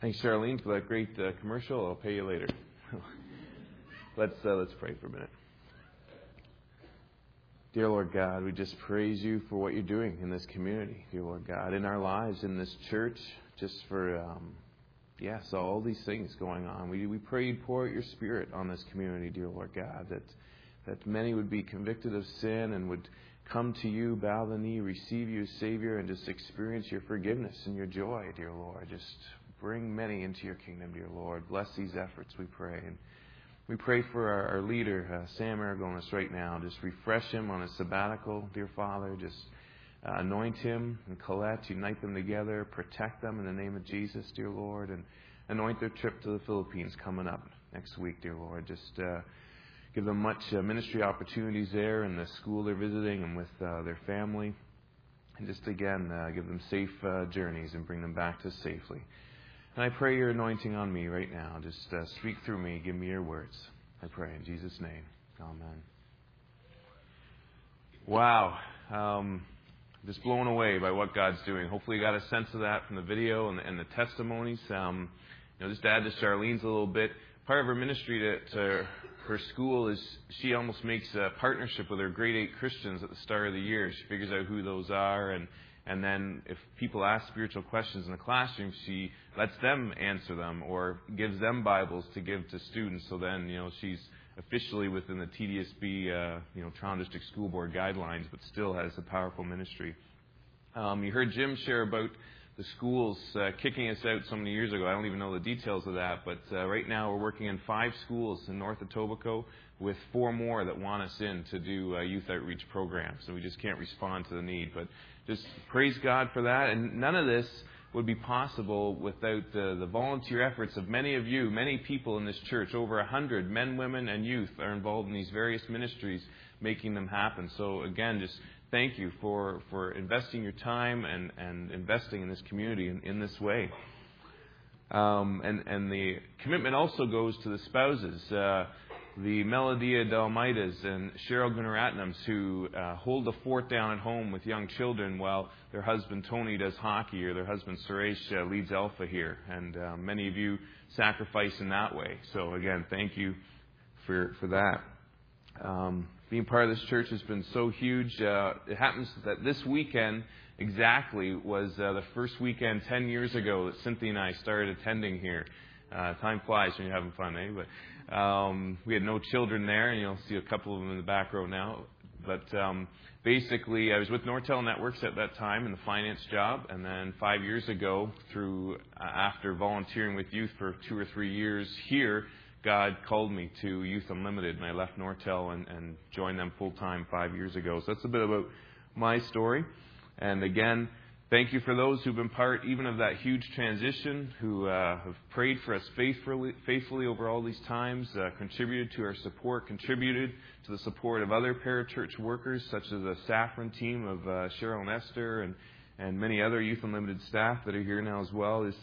Thanks, Charlene, for that great uh, commercial. I'll pay you later. let's uh, let's pray for a minute. Dear Lord God, we just praise you for what you're doing in this community, dear Lord God, in our lives, in this church, just for um, yes, all these things going on. We we pray you pour out your Spirit on this community, dear Lord God, that that many would be convicted of sin and would come to you, bow the knee, receive you as Savior, and just experience your forgiveness and your joy, dear Lord. Just Bring many into your kingdom, dear Lord. Bless these efforts, we pray. And we pray for our, our leader, uh, Sam Aragonis, right now. Just refresh him on his sabbatical, dear Father. Just uh, anoint him and Colette, unite them together, protect them in the name of Jesus, dear Lord, and anoint their trip to the Philippines coming up next week, dear Lord. Just uh, give them much uh, ministry opportunities there in the school they're visiting and with uh, their family. And just again, uh, give them safe uh, journeys and bring them back to safely. And I pray your anointing on me right now. Just uh, speak through me. Give me your words. I pray in Jesus' name. Amen. Wow. Um, just blown away by what God's doing. Hopefully, you got a sense of that from the video and the, and the testimonies. Um, you know, just to add to Charlene's a little bit, part of her ministry to, to her school is she almost makes a partnership with her grade eight Christians at the start of the year. She figures out who those are and and then if people ask spiritual questions in the classroom, she lets them answer them or gives them Bibles to give to students. So then, you know, she's officially within the TDSB, uh, you know, Toronto District School Board guidelines, but still has a powerful ministry. Um, you heard Jim share about the schools uh, kicking us out so many years ago. I don't even know the details of that, but uh, right now we're working in five schools in North Etobicoke with four more that want us in to do uh, youth outreach programs, and we just can't respond to the need. But just praise God for that. And none of this would be possible without the, the volunteer efforts of many of you, many people in this church. Over a hundred men, women, and youth are involved in these various ministries, making them happen. So again, just thank you for, for investing your time and, and investing in this community in, in this way. Um, and, and the commitment also goes to the spouses. Uh, the Melodia Dalmaitas and Cheryl Gunaratnams who uh, hold the fort down at home with young children while their husband Tony does hockey or their husband Suresh uh, leads Alpha here. And uh, many of you sacrifice in that way. So again, thank you for, for that. Um, being part of this church has been so huge. Uh, it happens that this weekend exactly was uh, the first weekend 10 years ago that Cynthia and I started attending here. Uh, time flies when you're having fun, eh? But um, we had no children there, and you'll see a couple of them in the back row now. But um, basically, I was with Nortel Networks at that time in the finance job, and then five years ago, through uh, after volunteering with youth for two or three years here, God called me to Youth Unlimited, and I left Nortel and, and joined them full time five years ago. So that's a bit about my story. And again, Thank you for those who've been part even of that huge transition, who uh, have prayed for us faithfully, faithfully over all these times, uh, contributed to our support, contributed to the support of other parachurch workers, such as the Saffron team of uh, Cheryl and Esther, and, and many other Youth Unlimited staff that are here now as well. Is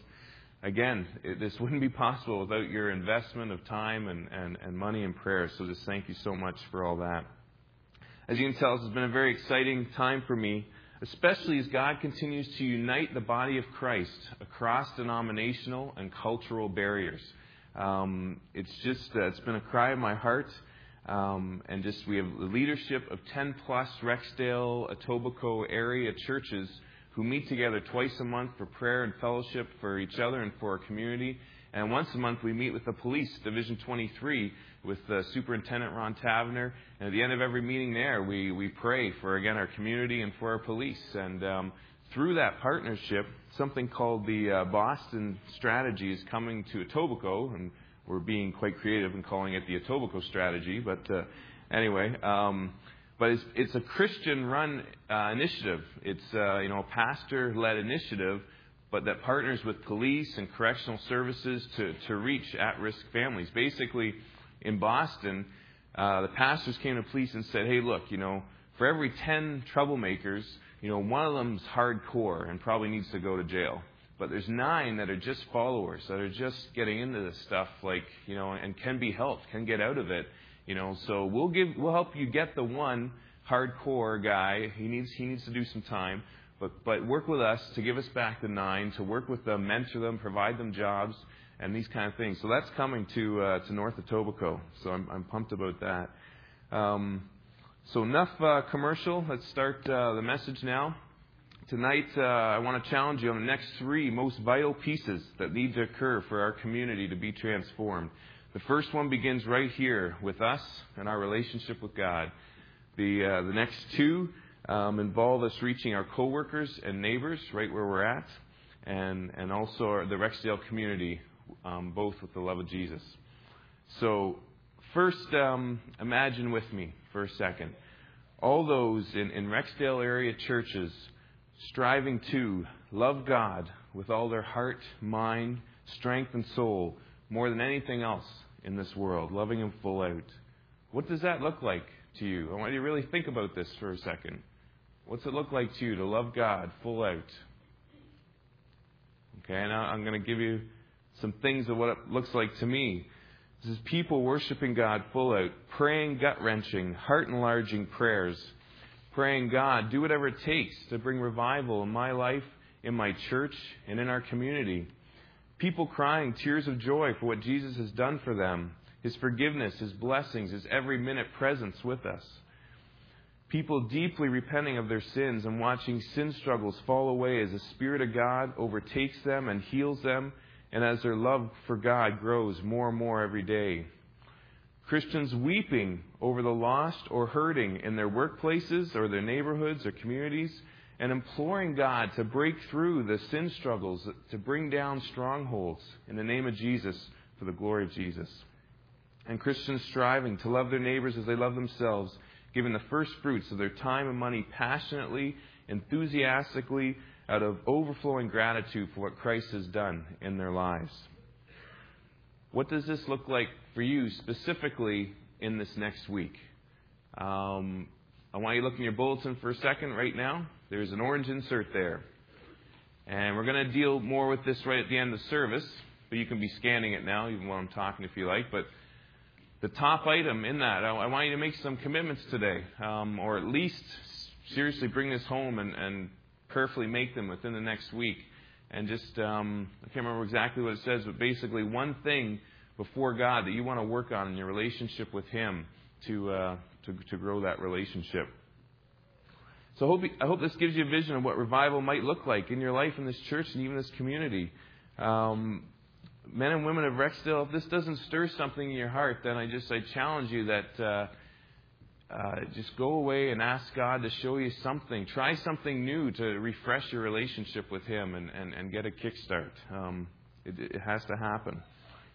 again, it, this wouldn't be possible without your investment of time and, and, and money and prayer. So just thank you so much for all that. As you can tell, this has been a very exciting time for me especially as God continues to unite the body of Christ across denominational and cultural barriers. Um, it's just, uh, it's been a cry of my heart. Um, and just, we have the leadership of 10 plus Rexdale, Etobicoke area churches who meet together twice a month for prayer and fellowship for each other and for our community. And once a month, we meet with the police, Division 23, with uh, Superintendent Ron Taverner. And at the end of every meeting there, we, we pray for, again, our community and for our police. And um, through that partnership, something called the uh, Boston Strategy is coming to Etobicoke. And we're being quite creative in calling it the Etobicoke Strategy. But uh, anyway, um, but it's, it's a Christian-run uh, initiative. It's uh, you know a pastor-led initiative but that partners with police and correctional services to, to reach at risk families. Basically, in Boston, uh, the pastors came to police and said, hey, look, you know, for every 10 troublemakers, you know, one of them's hardcore and probably needs to go to jail. But there's nine that are just followers, that are just getting into this stuff, like, you know, and can be helped, can get out of it. You know, so we'll give, we'll help you get the one hardcore guy. He needs, he needs to do some time but, but work with us to give us back the nine, to work with them, mentor them, provide them jobs, and these kind of things. So that's coming to, uh, to North Etobicoke. So I'm, I'm pumped about that. Um, so enough uh, commercial. Let's start uh, the message now. Tonight, uh, I want to challenge you on the next three most vital pieces that need to occur for our community to be transformed. The first one begins right here with us and our relationship with God. The, uh, the next two um, involve us reaching our coworkers and neighbors right where we're at, and, and also the Rexdale community, um, both with the love of Jesus. So, first, um, imagine with me for a second all those in, in Rexdale area churches striving to love God with all their heart, mind, strength, and soul more than anything else in this world, loving Him full out. What does that look like to you? I want you to really think about this for a second. What's it look like to you to love God full out? Okay, now I'm going to give you some things of what it looks like to me. This is people worshiping God full out, praying gut wrenching, heart enlarging prayers, praying, God, do whatever it takes to bring revival in my life, in my church, and in our community. People crying tears of joy for what Jesus has done for them, His forgiveness, His blessings, His every minute presence with us. People deeply repenting of their sins and watching sin struggles fall away as the Spirit of God overtakes them and heals them, and as their love for God grows more and more every day. Christians weeping over the lost or hurting in their workplaces or their neighborhoods or communities, and imploring God to break through the sin struggles, to bring down strongholds in the name of Jesus for the glory of Jesus. And Christians striving to love their neighbors as they love themselves giving the first fruits of their time and money passionately, enthusiastically, out of overflowing gratitude for what Christ has done in their lives. What does this look like for you specifically in this next week? Um, I want you to look in your bulletin for a second right now. There's an orange insert there. And we're going to deal more with this right at the end of the service, but you can be scanning it now, even while I'm talking if you like. But the top item in that. I, I want you to make some commitments today, um, or at least seriously bring this home and, and prayerfully make them within the next week. And just, um, I can't remember exactly what it says, but basically one thing before God that you want to work on in your relationship with Him to, uh, to, to grow that relationship. So I hope, I hope this gives you a vision of what revival might look like in your life in this church and even this community. Um, men and women of Rexdale, if this doesn't stir something in your heart, then I just I challenge you that uh, uh, just go away and ask God to show you something. Try something new to refresh your relationship with Him and, and, and get a kickstart. Um, it, it has to happen.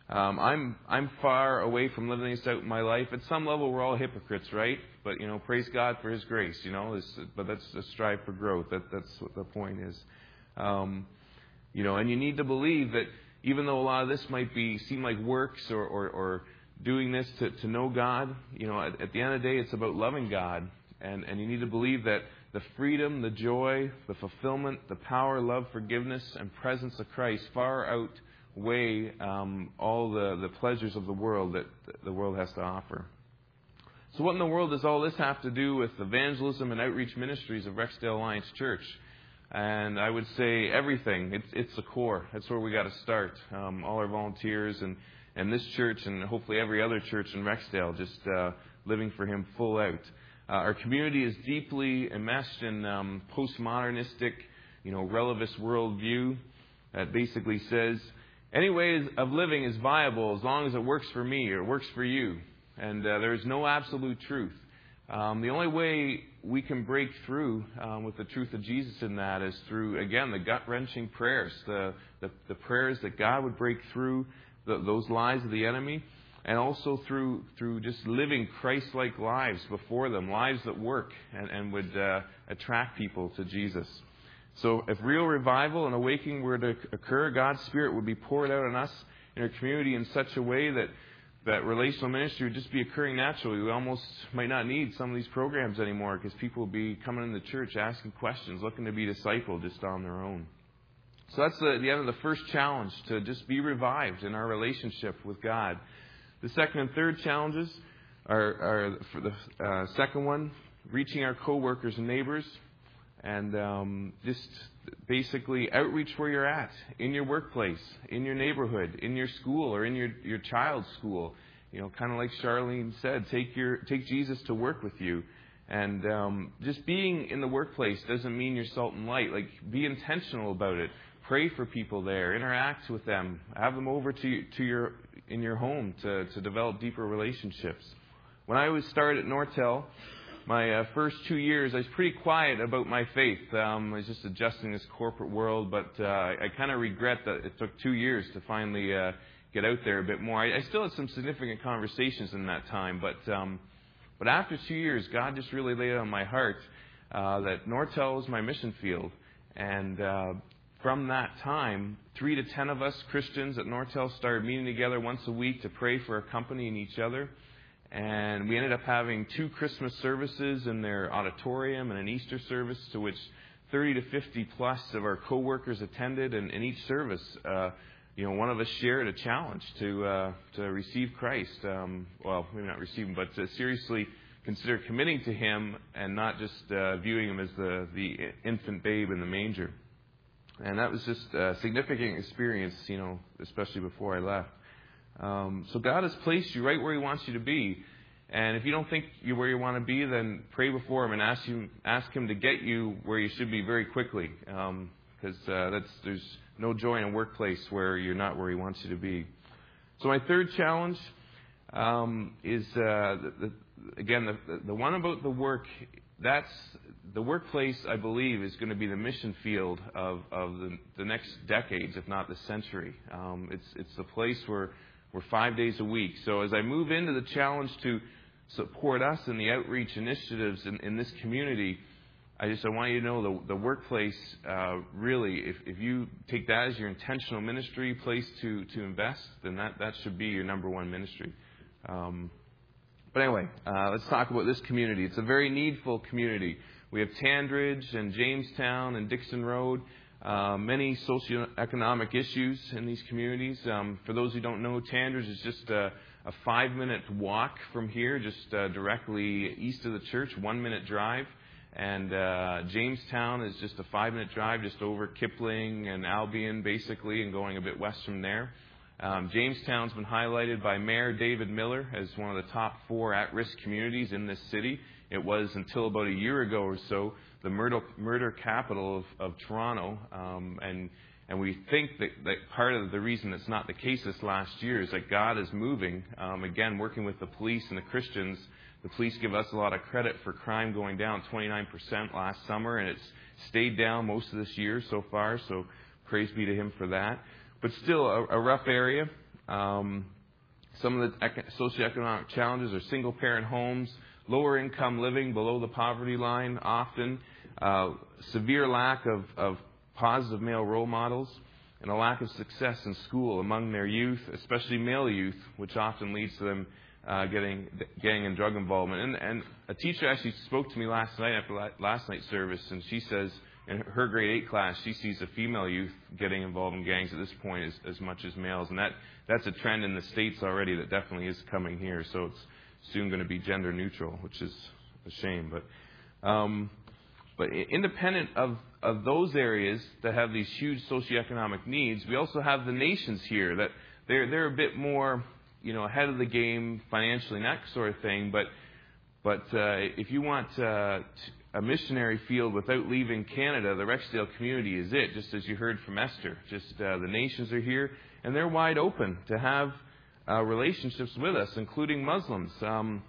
Um, I'm I'm far away from living this out in my life. At some level, we're all hypocrites, right? But you know, praise God for His grace. You know, this, but that's a strive for growth. That that's what the point is. Um, you know, and you need to believe that even though a lot of this might be seem like works or, or, or doing this to, to know God, you know, at, at the end of the day, it's about loving God. And, and you need to believe that the freedom, the joy, the fulfillment, the power, love, forgiveness, and presence of Christ far outweigh um, all the, the pleasures of the world that the world has to offer. So, what in the world does all this have to do with evangelism and outreach ministries of Rexdale Alliance Church? And I would say everything. It's, it's the core. That's where we got to start. Um, all our volunteers and, and this church and hopefully every other church in Rexdale just uh, living for Him full out. Uh, our community is deeply enmeshed in um, postmodernistic, you know, relativist worldview that basically says any way of living is viable as long as it works for me or works for you. And uh, there is no absolute truth. Um, the only way we can break through um, with the truth of Jesus in that is through, again, the gut wrenching prayers, the, the, the, prayers that God would break through the, those lies of the enemy, and also through, through just living Christ like lives before them, lives that work and, and would uh, attract people to Jesus. So, if real revival and awakening were to occur, God's Spirit would be poured out on us in our community in such a way that that relational ministry would just be occurring naturally. We almost might not need some of these programs anymore because people will be coming in the church asking questions, looking to be discipled just on their own. So that's the, the end of the first challenge to just be revived in our relationship with God. The second and third challenges are, are for the uh, second one, reaching our coworkers and neighbors. and um, just basically outreach where you're at, in your workplace, in your neighborhood, in your school, or in your, your child's school. You know, kind of like Charlene said, take your take Jesus to work with you. And um, just being in the workplace doesn't mean you're salt and light. Like, be intentional about it. Pray for people there. Interact with them. Have them over to to your in your home to to develop deeper relationships. When I was started at Nortel, my uh, first two years, I was pretty quiet about my faith. Um, I was just adjusting this corporate world, but uh, I kind of regret that it took two years to finally uh, get out there a bit more. I, I still had some significant conversations in that time, but um, but after two years, God just really laid it on my heart uh, that Nortel was my mission field, and uh, from that time, three to ten of us Christians at Nortel started meeting together once a week to pray for our company and each other. And we ended up having two Christmas services in their auditorium and an Easter service to which 30 to 50 plus of our coworkers attended. And in each service, uh, you know, one of us shared a challenge to uh, to receive Christ. Um, well, maybe not receive him, but to seriously consider committing to Him and not just uh, viewing Him as the the infant babe in the manger. And that was just a significant experience, you know, especially before I left. Um, so God has placed you right where He wants you to be. And if you don't think you're where you want to be, then pray before Him and ask Him, ask Him to get you where you should be very quickly. Because um, uh, there's no joy in a workplace where you're not where He wants you to be. So my third challenge um, is uh, the, the, again the, the one about the work. That's the workplace. I believe is going to be the mission field of, of the, the next decades, if not the century. Um, it's it's the place where we're five days a week. So as I move into the challenge to support us in the outreach initiatives in, in this community, I just I want you to know the, the workplace uh, really, if, if you take that as your intentional ministry place to, to invest, then that, that should be your number one ministry. Um, but anyway, uh, let's talk about this community. It's a very needful community. We have Tandridge and Jamestown and Dixon Road. Uh, many socioeconomic issues in these communities. Um, for those who don't know, Tandridge is just a, a five minute walk from here, just uh, directly east of the church, one minute drive. And uh, Jamestown is just a five minute drive just over Kipling and Albion, basically, and going a bit west from there. Um, Jamestown's been highlighted by Mayor David Miller as one of the top four at risk communities in this city. It was until about a year ago or so the murder, murder capital of, of Toronto. Um, and, and we think that, that part of the reason it's not the case this last year is that God is moving. Um, again, working with the police and the Christians. The police give us a lot of credit for crime going down 29% last summer, and it's stayed down most of this year so far. So praise be to Him for that. But still, a, a rough area. Um, some of the socioeconomic challenges are single parent homes, lower income living below the poverty line often, uh, severe lack of, of positive male role models, and a lack of success in school among their youth, especially male youth, which often leads to them uh, getting gang and drug involvement. And, and a teacher actually spoke to me last night after last night's service, and she says in her grade eight class, she sees a female youth getting involved in gangs at this point as, as much as males, and that that's a trend in the states already that definitely is coming here. So it's soon going to be gender neutral, which is a shame. But um, but independent of, of those areas that have these huge socioeconomic needs, we also have the nations here that they're they're a bit more you know ahead of the game financially and that sort of thing. But but uh, if you want uh, a missionary field without leaving Canada, the Rexdale community is it. Just as you heard from Esther, just uh, the nations are here and they're wide open to have uh, relationships with us, including Muslims. Um,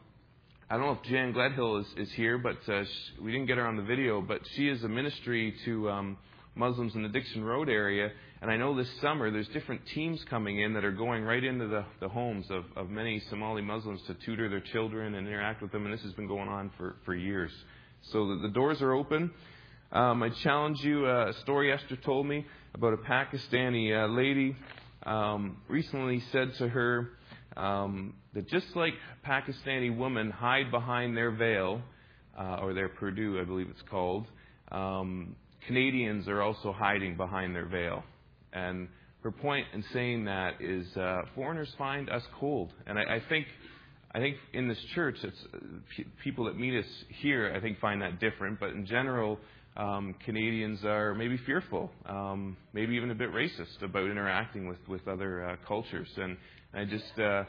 I don't know if Jan Gledhill is, is here, but uh, she, we didn't get her on the video. But she is a ministry to um, Muslims in the Dixon Road area, and I know this summer there's different teams coming in that are going right into the, the homes of, of many Somali Muslims to tutor their children and interact with them, and this has been going on for, for years. So the, the doors are open. Um, I challenge you. Uh, a story Esther told me about a Pakistani uh, lady um, recently said to her um, that just like Pakistani women hide behind their veil, uh, or their purdah, I believe it's called, um, Canadians are also hiding behind their veil. And her point in saying that is uh, foreigners find us cold. And I, I think. I think in this church, it's uh, people that meet us here. I think find that different, but in general, um, Canadians are maybe fearful, um, maybe even a bit racist about interacting with, with other uh, cultures. And I just uh,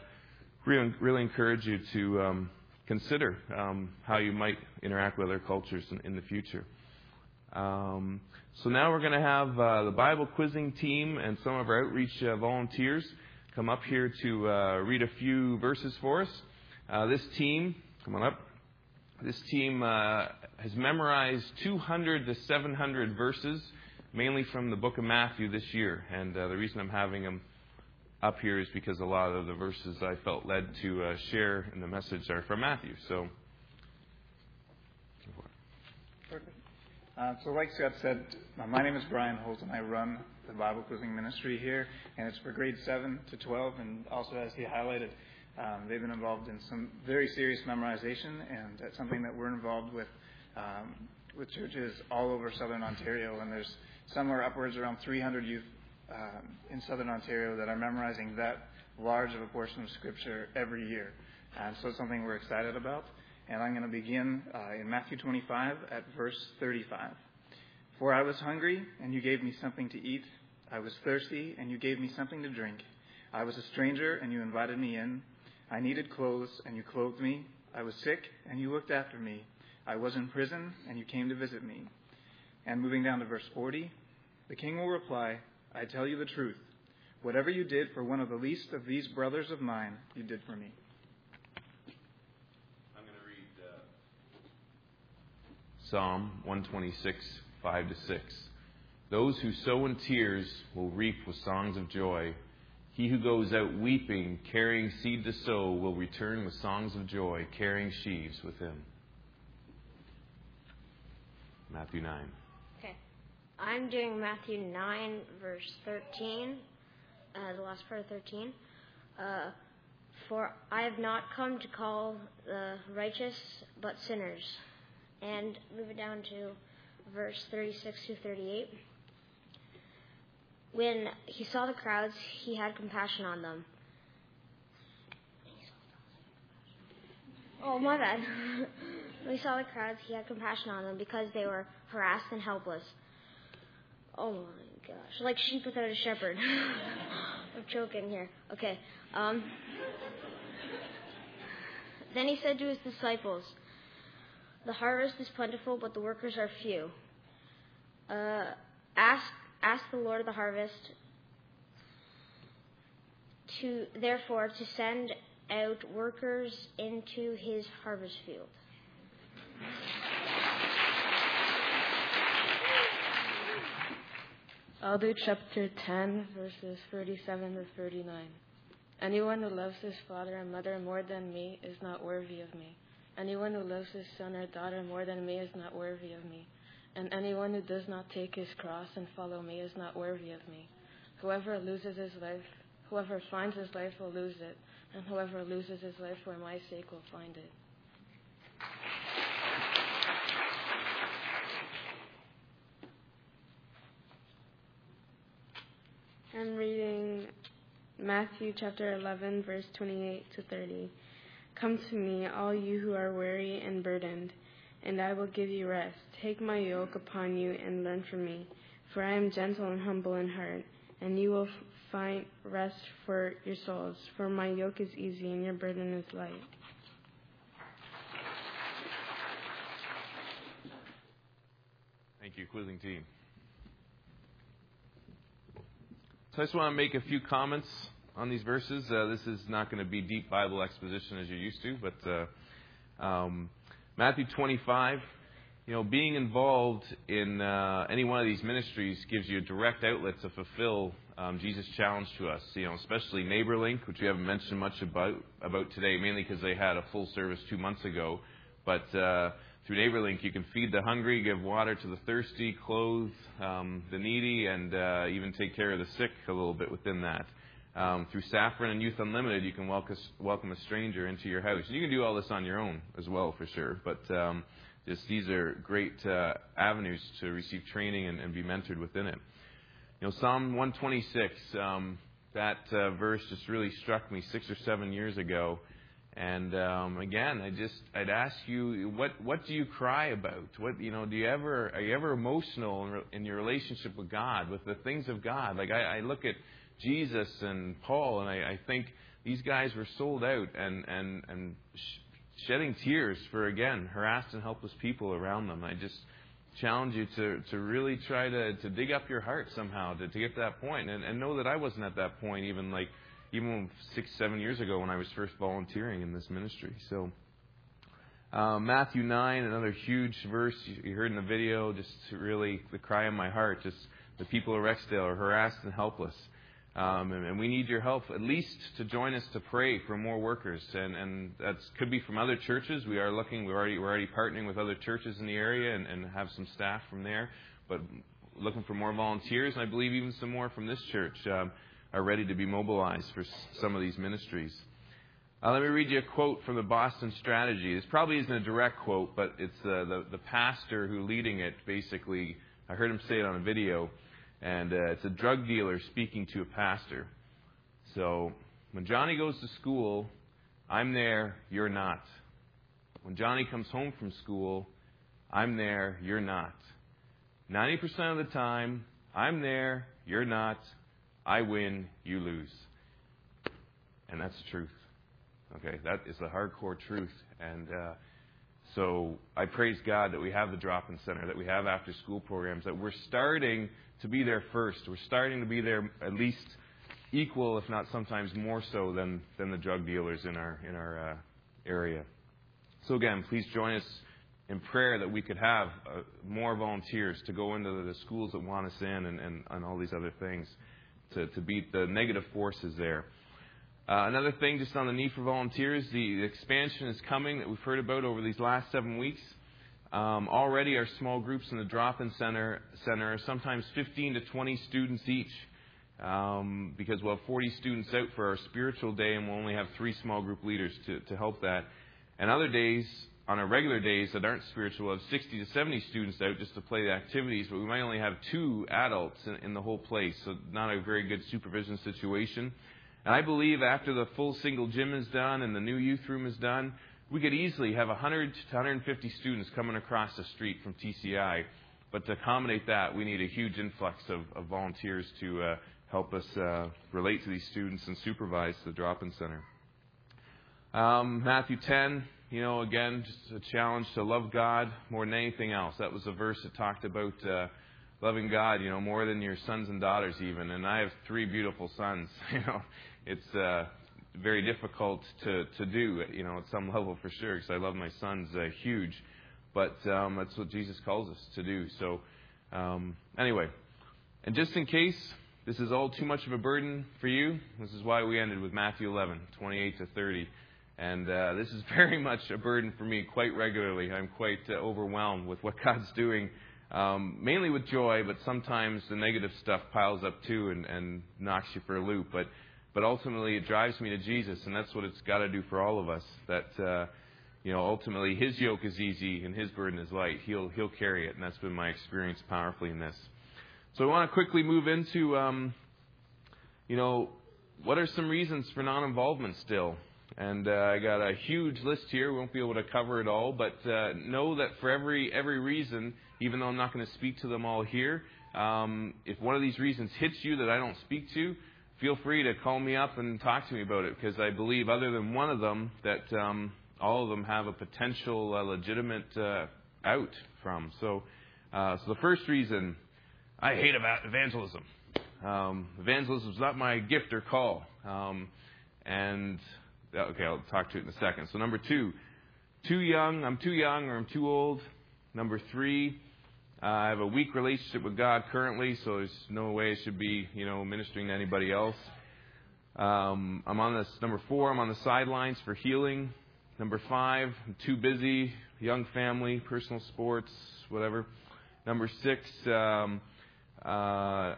really, really encourage you to um, consider um, how you might interact with other cultures in, in the future. Um, so now we're going to have uh, the Bible quizzing team and some of our outreach uh, volunteers come up here to uh, read a few verses for us. Uh, this team, come on up. This team uh, has memorized 200 to 700 verses, mainly from the book of Matthew this year. And uh, the reason I'm having them up here is because a lot of the verses I felt led to uh, share in the message are from Matthew. So. Perfect. Uh, so, like Scott said, uh, my name is Brian Holt, and I run the Bible quizzing ministry here, and it's for grade 7 to 12. And also, as he highlighted, um, they've been involved in some very serious memorization, and that's something that we're involved with um, with churches all over southern Ontario. And there's somewhere upwards around 300 youth um, in southern Ontario that are memorizing that large of a portion of Scripture every year. And so it's something we're excited about. And I'm going to begin uh, in Matthew 25 at verse 35. For I was hungry, and you gave me something to eat. I was thirsty, and you gave me something to drink. I was a stranger, and you invited me in. I needed clothes, and you clothed me. I was sick, and you looked after me. I was in prison, and you came to visit me. And moving down to verse 40, the king will reply, I tell you the truth. Whatever you did for one of the least of these brothers of mine, you did for me. I'm going to read uh, Psalm 126, 5 to 6. Those who sow in tears will reap with songs of joy. He who goes out weeping, carrying seed to sow, will return with songs of joy, carrying sheaves with him. Matthew 9. Okay. I'm doing Matthew 9, verse 13, uh, the last part of 13. Uh, For I have not come to call the righteous, but sinners. And move it down to verse 36 to 38. When he saw the crowds, he had compassion on them. Oh, my bad. when he saw the crowds, he had compassion on them because they were harassed and helpless. Oh my gosh, like sheep without a shepherd. I'm choking here. Okay. Um, then he said to his disciples, The harvest is plentiful, but the workers are few. Uh, ask, ask the Lord of the harvest to, therefore, to send out workers into his harvest field. I'll do chapter 10, verses 37 to 39. Anyone who loves his father and mother more than me is not worthy of me. Anyone who loves his son or daughter more than me is not worthy of me. And anyone who does not take his cross and follow me is not worthy of me. Whoever loses his life, whoever finds his life will lose it, and whoever loses his life for my sake will find it. I'm reading Matthew chapter 11, verse 28 to 30. Come to me, all you who are weary and burdened, and I will give you rest. Take my yoke upon you and learn from me, for I am gentle and humble in heart, and you will find rest for your souls. For my yoke is easy and your burden is light. Thank you, quizzing team. So I just want to make a few comments on these verses. Uh, this is not going to be deep Bible exposition as you're used to, but uh, um, Matthew 25, you know, being involved in uh, any one of these ministries gives you a direct outlet to fulfill um, Jesus' challenge to us. You know, especially NeighborLink, which we haven't mentioned much about about today, mainly because they had a full service two months ago, but uh, through NeighborLink, you can feed the hungry, give water to the thirsty, clothe um, the needy, and uh, even take care of the sick a little bit within that. Um, through Saffron and Youth Unlimited, you can welcome, a stranger into your house. And You can do all this on your own as well, for sure. But um, just these are great uh, avenues to receive training and, and, be mentored within it. You know, Psalm 126. Um, that uh, verse just really struck me six or seven years ago And um, again, I just I'd ask you, what what do you cry about? What you know, do you ever are you ever emotional in, re- in your relationship with God, with the things of God? Like I, I look at Jesus and Paul, and I, I think these guys were sold out and and and sh- shedding tears for again harassed and helpless people around them. I just challenge you to to really try to to dig up your heart somehow to, to get to that point, and, and know that I wasn't at that point even like even six, seven years ago when I was first volunteering in this ministry. So, uh, Matthew 9, another huge verse you heard in the video, just really the cry of my heart. Just the people of Rexdale are harassed and helpless. Um, and, and, we need your help, at least to join us to pray for more workers. And, and that could be from other churches. We are looking, we're already, we're already partnering with other churches in the area and, and have some staff from there. But looking for more volunteers, and I believe even some more from this church. Um, are ready to be mobilized for some of these ministries. Uh, let me read you a quote from the Boston Strategy. This probably isn't a direct quote, but it's uh, the, the pastor who leading it basically. I heard him say it on a video, and uh, it's a drug dealer speaking to a pastor. So, when Johnny goes to school, I'm there, you're not. When Johnny comes home from school, I'm there, you're not. 90% of the time, I'm there, you're not. I win, you lose. And that's the truth. Okay, that is the hardcore truth. And uh, so I praise God that we have the drop in center, that we have after school programs, that we're starting to be there first. We're starting to be there at least equal, if not sometimes more so, than, than the drug dealers in our, in our uh, area. So again, please join us in prayer that we could have uh, more volunteers to go into the, schools that want us in and, and, and all these other things to, to beat the negative forces there. Uh, another thing, just on the need for volunteers, the expansion is coming that we've heard about over these last seven weeks. Um, already, our small groups in the drop-in center center are sometimes 15 to 20 students each, um, because we'll have 40 students out for our spiritual day, and we'll only have three small group leaders to, to help that. And other days, on our regular days that aren't spiritual, we'll have 60 to 70 students out just to play the activities, but we might only have two adults in, in the whole place, so not a very good supervision situation. And I believe after the full single gym is done and the new youth room is done, we could easily have 100 to 150 students coming across the street from TCI. But to accommodate that, we need a huge influx of, of volunteers to uh, help us uh, relate to these students and supervise the drop-in center. Um, Matthew 10, you know, again, just a challenge to love God more than anything else. That was a verse that talked about uh, loving God, you know, more than your sons and daughters even. And I have three beautiful sons. You know, it's uh, very difficult to to do, you know, at some level for sure, because I love my sons uh, huge. But um, that's what Jesus calls us to do. So, um, anyway, and just in case this is all too much of a burden for you, this is why we ended with Matthew 11, 28 to 30. And uh, this is very much a burden for me quite regularly. I'm quite uh, overwhelmed with what God's doing, um, mainly with joy, but sometimes the negative stuff piles up too and, and knocks you for a loop. But, but ultimately, it drives me to Jesus, and that's what it's got to do for all of us. That, uh, you know, ultimately, His yoke is easy and His burden is light. He'll, he'll carry it, and that's been my experience powerfully in this. So I want to quickly move into, um, you know, what are some reasons for non involvement still? And uh, I got a huge list here. We won't be able to cover it all, but uh, know that for every every reason, even though I'm not going to speak to them all here, um, if one of these reasons hits you that I don't speak to, feel free to call me up and talk to me about it because I believe, other than one of them, that um, all of them have a potential uh, legitimate uh, out from. So, uh, so the first reason, I hate about evangelism. Um, evangelism is not my gift or call, um, and okay, I'll talk to it in a second. So number two, too young. I'm too young or I'm too old. Number three, uh, I have a weak relationship with God currently, so there's no way I should be, you know, ministering to anybody else. Um, I'm on this number four. I'm on the sidelines for healing. Number five, I'm too busy. Young family, personal sports, whatever. Number six, um, uh,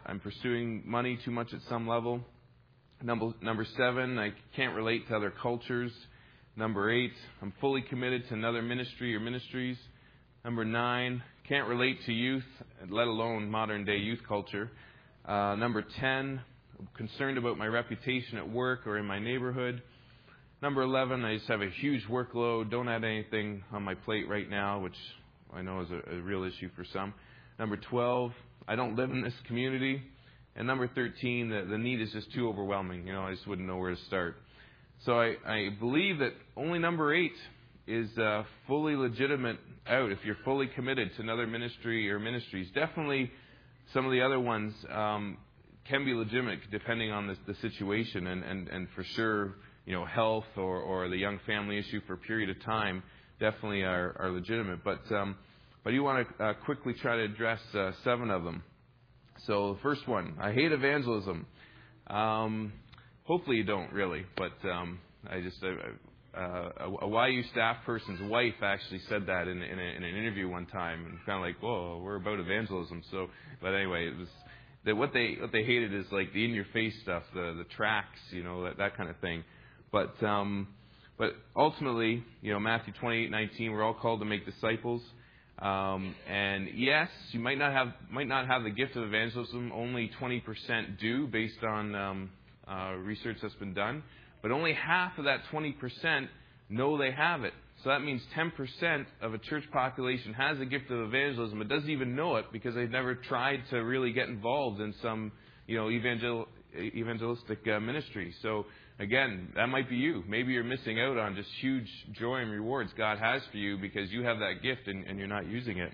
I'm pursuing money too much at some level. Number, number seven, I can't relate to other cultures. Number eight, I'm fully committed to another ministry or ministries. Number nine, can't relate to youth, let alone modern day youth culture. Uh, number ten, concerned about my reputation at work or in my neighborhood. Number 11, I just have a huge workload. Don't add anything on my plate right now, which I know is a, a real issue for some. Number 12, I don't live in this community. And number 13, the, the need is just too overwhelming. You know, I just wouldn't know where to start. So I, I believe that only number 8 is uh, fully legitimate out if you're fully committed to another ministry or ministries. Definitely some of the other ones um, can be legitimate depending on the, the situation and, and, and for sure you know, health or, or the young family issue for a period of time definitely are, are legitimate. But, um, but you want to uh, quickly try to address uh, seven of them. So the first one, I hate evangelism. Um, hopefully you don't really, but um, I just uh, uh, a YU staff person's wife actually said that in, in, a, in an interview one time, and kind of like, whoa, we're about evangelism. So, but anyway, it was that what they what they hated is like the in your face stuff, the the tracts, you know, that that kind of thing. But um, but ultimately, you know, Matthew 28:19, we're all called to make disciples. Um, and yes, you might not have might not have the gift of evangelism. Only 20% do, based on um, uh, research that's been done. But only half of that 20% know they have it. So that means 10% of a church population has a gift of evangelism, but doesn't even know it because they've never tried to really get involved in some, you know, evangel- evangelistic uh, ministry. So Again, that might be you. Maybe you're missing out on just huge joy and rewards God has for you because you have that gift and, and you're not using it.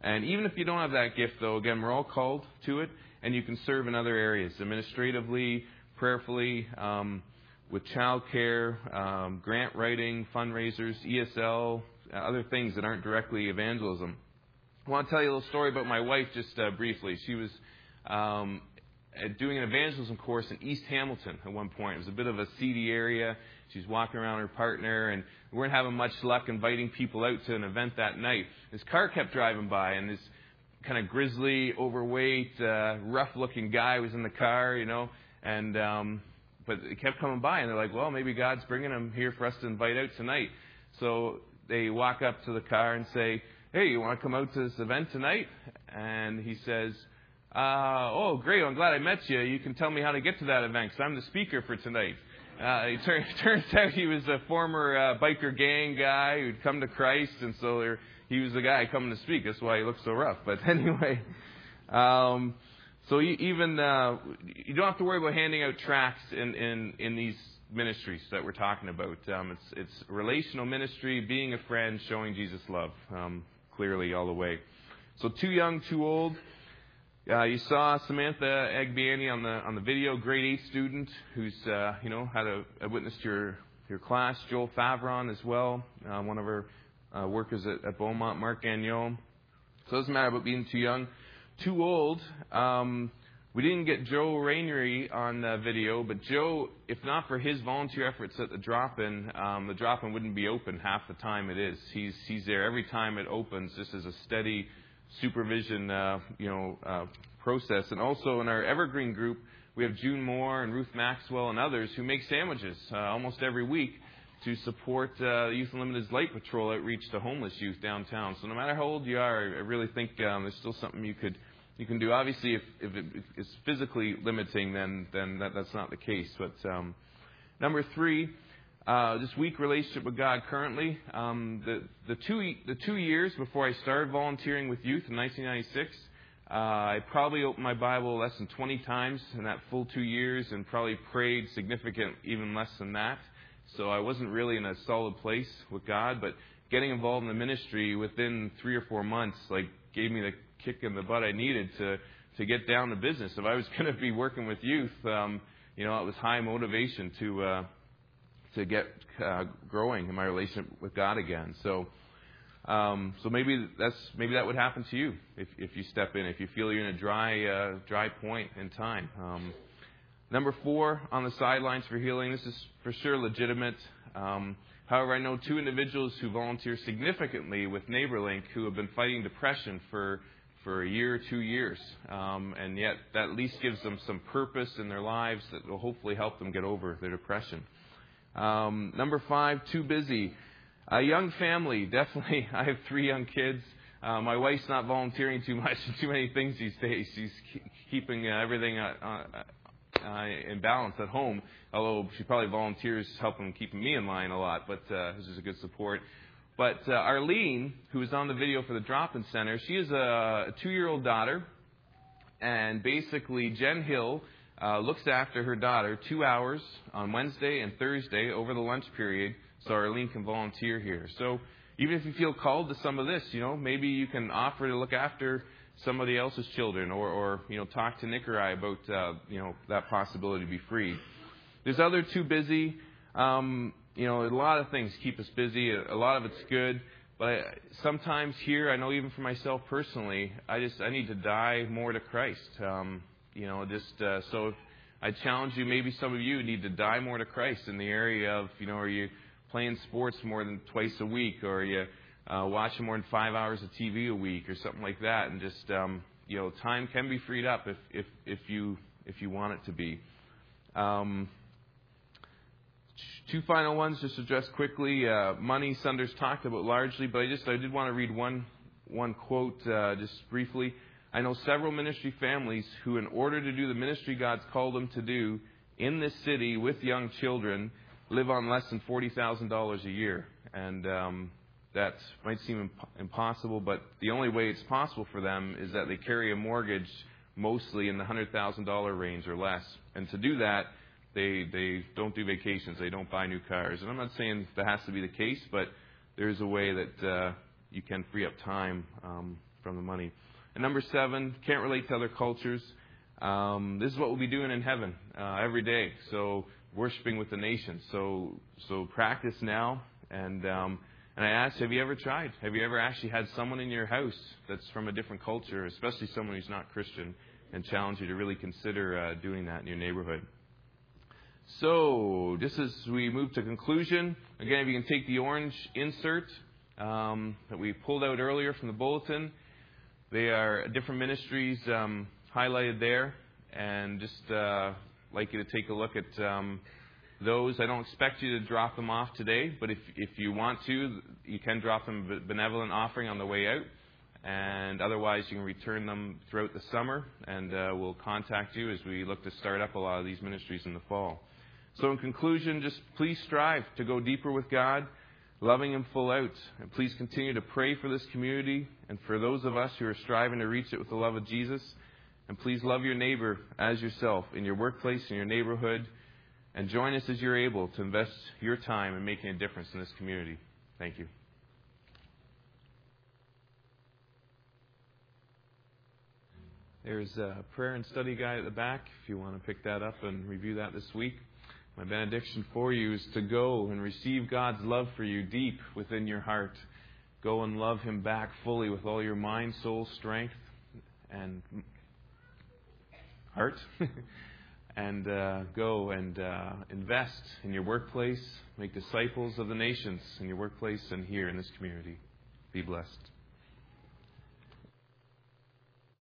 And even if you don't have that gift, though, again, we're all called to it, and you can serve in other areas administratively, prayerfully, um, with childcare, um, grant writing, fundraisers, ESL, other things that aren't directly evangelism. I want to tell you a little story about my wife just uh, briefly. She was um, doing an evangelism course in East Hamilton at one point. It was a bit of a seedy area. She's walking around her partner, and we weren't having much luck inviting people out to an event that night. This car kept driving by, and this kind of grizzly, overweight, uh, rough-looking guy was in the car, you know, and um, but it kept coming by, and they're like, well, maybe God's bringing him here for us to invite out tonight. So they walk up to the car and say, hey, you want to come out to this event tonight? And he says, uh, oh, great. I'm glad I met you. You can tell me how to get to that event because I'm the speaker for tonight. Uh, it tur- turns out he was a former uh, biker gang guy who'd come to Christ, and so there, he was the guy coming to speak. That's why he looked so rough. But anyway, um, so even uh, you don't have to worry about handing out tracts in, in, in these ministries that we're talking about. Um, it's it's relational ministry, being a friend, showing Jesus love um, clearly all the way. So too young, too old. Uh, you saw Samantha Agbiani on the on the video, grade eight student who's uh, you know had a, a witness to your your class. Joel Favron as well, uh, one of our uh, workers at, at Beaumont. Mark Gagnon. So it doesn't matter about being too young, too old. Um, we didn't get Joe Rainery on the video, but Joe, if not for his volunteer efforts at the drop-in, um, the drop-in wouldn't be open half the time it is. He's he's there every time it opens, This is a steady supervision, uh, you know, uh, process. And also in our Evergreen group, we have June Moore and Ruth Maxwell and others who make sandwiches uh, almost every week to support uh, Youth Unlimited's Light Patrol outreach to homeless youth downtown. So no matter how old you are, I really think um, there's still something you could you can do. Obviously, if, if it's physically limiting, then then that, that's not the case. But um, number three uh, this weak relationship with God currently. Um, the, the, two, the two years before I started volunteering with youth in 1996, uh, I probably opened my Bible less than 20 times in that full two years and probably prayed significant, even less than that. So I wasn't really in a solid place with God, but getting involved in the ministry within three or four months, like, gave me the kick in the butt I needed to, to get down to business. If I was going to be working with youth, um, you know, it was high motivation to, uh, to get uh, growing in my relationship with God again. So, um, so maybe that's maybe that would happen to you if if you step in if you feel you're in a dry uh, dry point in time. Um, number four on the sidelines for healing. This is for sure legitimate. Um, however, I know two individuals who volunteer significantly with NeighborLink who have been fighting depression for for a year or two years, um, and yet that at least gives them some purpose in their lives that will hopefully help them get over their depression. Um, number five, too busy. A young family, definitely. I have three young kids. Uh, my wife's not volunteering too much too many things these days. She's keeping uh, everything uh, uh, uh, in balance at home. Although she probably volunteers helping keeping me in line a lot, but uh, this is a good support. But uh, Arlene, who was on the video for the drop-in center, she has a, a two-year-old daughter, and basically Jen Hill uh, looks after her daughter two hours on Wednesday and Thursday over the lunch period, so Arlene can volunteer here. So even if you feel called to some of this, you know, maybe you can offer to look after somebody else's children, or, or you know, talk to Nick or I about uh, you know that possibility to be free. There's other too busy. Um, you know, a lot of things keep us busy. A lot of it's good, but sometimes here, I know even for myself personally, I just I need to die more to Christ. Um, you know, just uh, so I challenge you. Maybe some of you need to die more to Christ in the area of you know, are you playing sports more than twice a week, or are you uh, watching more than five hours of TV a week, or something like that, and just um, you know, time can be freed up if if if you if you want it to be. Um, two final ones, just address quickly. Uh, money, Sunders talked about largely, but I just I did want to read one one quote uh, just briefly. I know several ministry families who, in order to do the ministry God's called them to do in this city with young children, live on less than forty thousand dollars a year, and um, that might seem imp- impossible. But the only way it's possible for them is that they carry a mortgage, mostly in the hundred thousand dollar range or less, and to do that, they they don't do vacations, they don't buy new cars. And I'm not saying that has to be the case, but there's a way that uh, you can free up time um, from the money. And number seven, can't relate to other cultures. Um, this is what we'll be doing in heaven uh, every day. So worshiping with the nations. So so practice now. And um, and I asked, have you ever tried? Have you ever actually had someone in your house that's from a different culture, especially someone who's not Christian, and challenge you to really consider uh, doing that in your neighborhood? So, just as we move to conclusion, again, if you can take the orange insert um, that we pulled out earlier from the bulletin, they are different ministries um, highlighted there, and just uh, like you to take a look at um, those. I don't expect you to drop them off today, but if if you want to, you can drop them benevolent offering on the way out, and otherwise you can return them throughout the summer, and uh, we'll contact you as we look to start up a lot of these ministries in the fall. So, in conclusion, just please strive to go deeper with God, loving Him full out. And please continue to pray for this community and for those of us who are striving to reach it with the love of Jesus. And please love your neighbor as yourself in your workplace, in your neighborhood. And join us as you're able to invest your time in making a difference in this community. Thank you. There's a prayer and study guide at the back if you want to pick that up and review that this week. My benediction for you is to go and receive God's love for you deep within your heart. Go and love Him back fully with all your mind, soul, strength, and heart. and uh, go and uh, invest in your workplace, make disciples of the nations in your workplace and here in this community. Be blessed.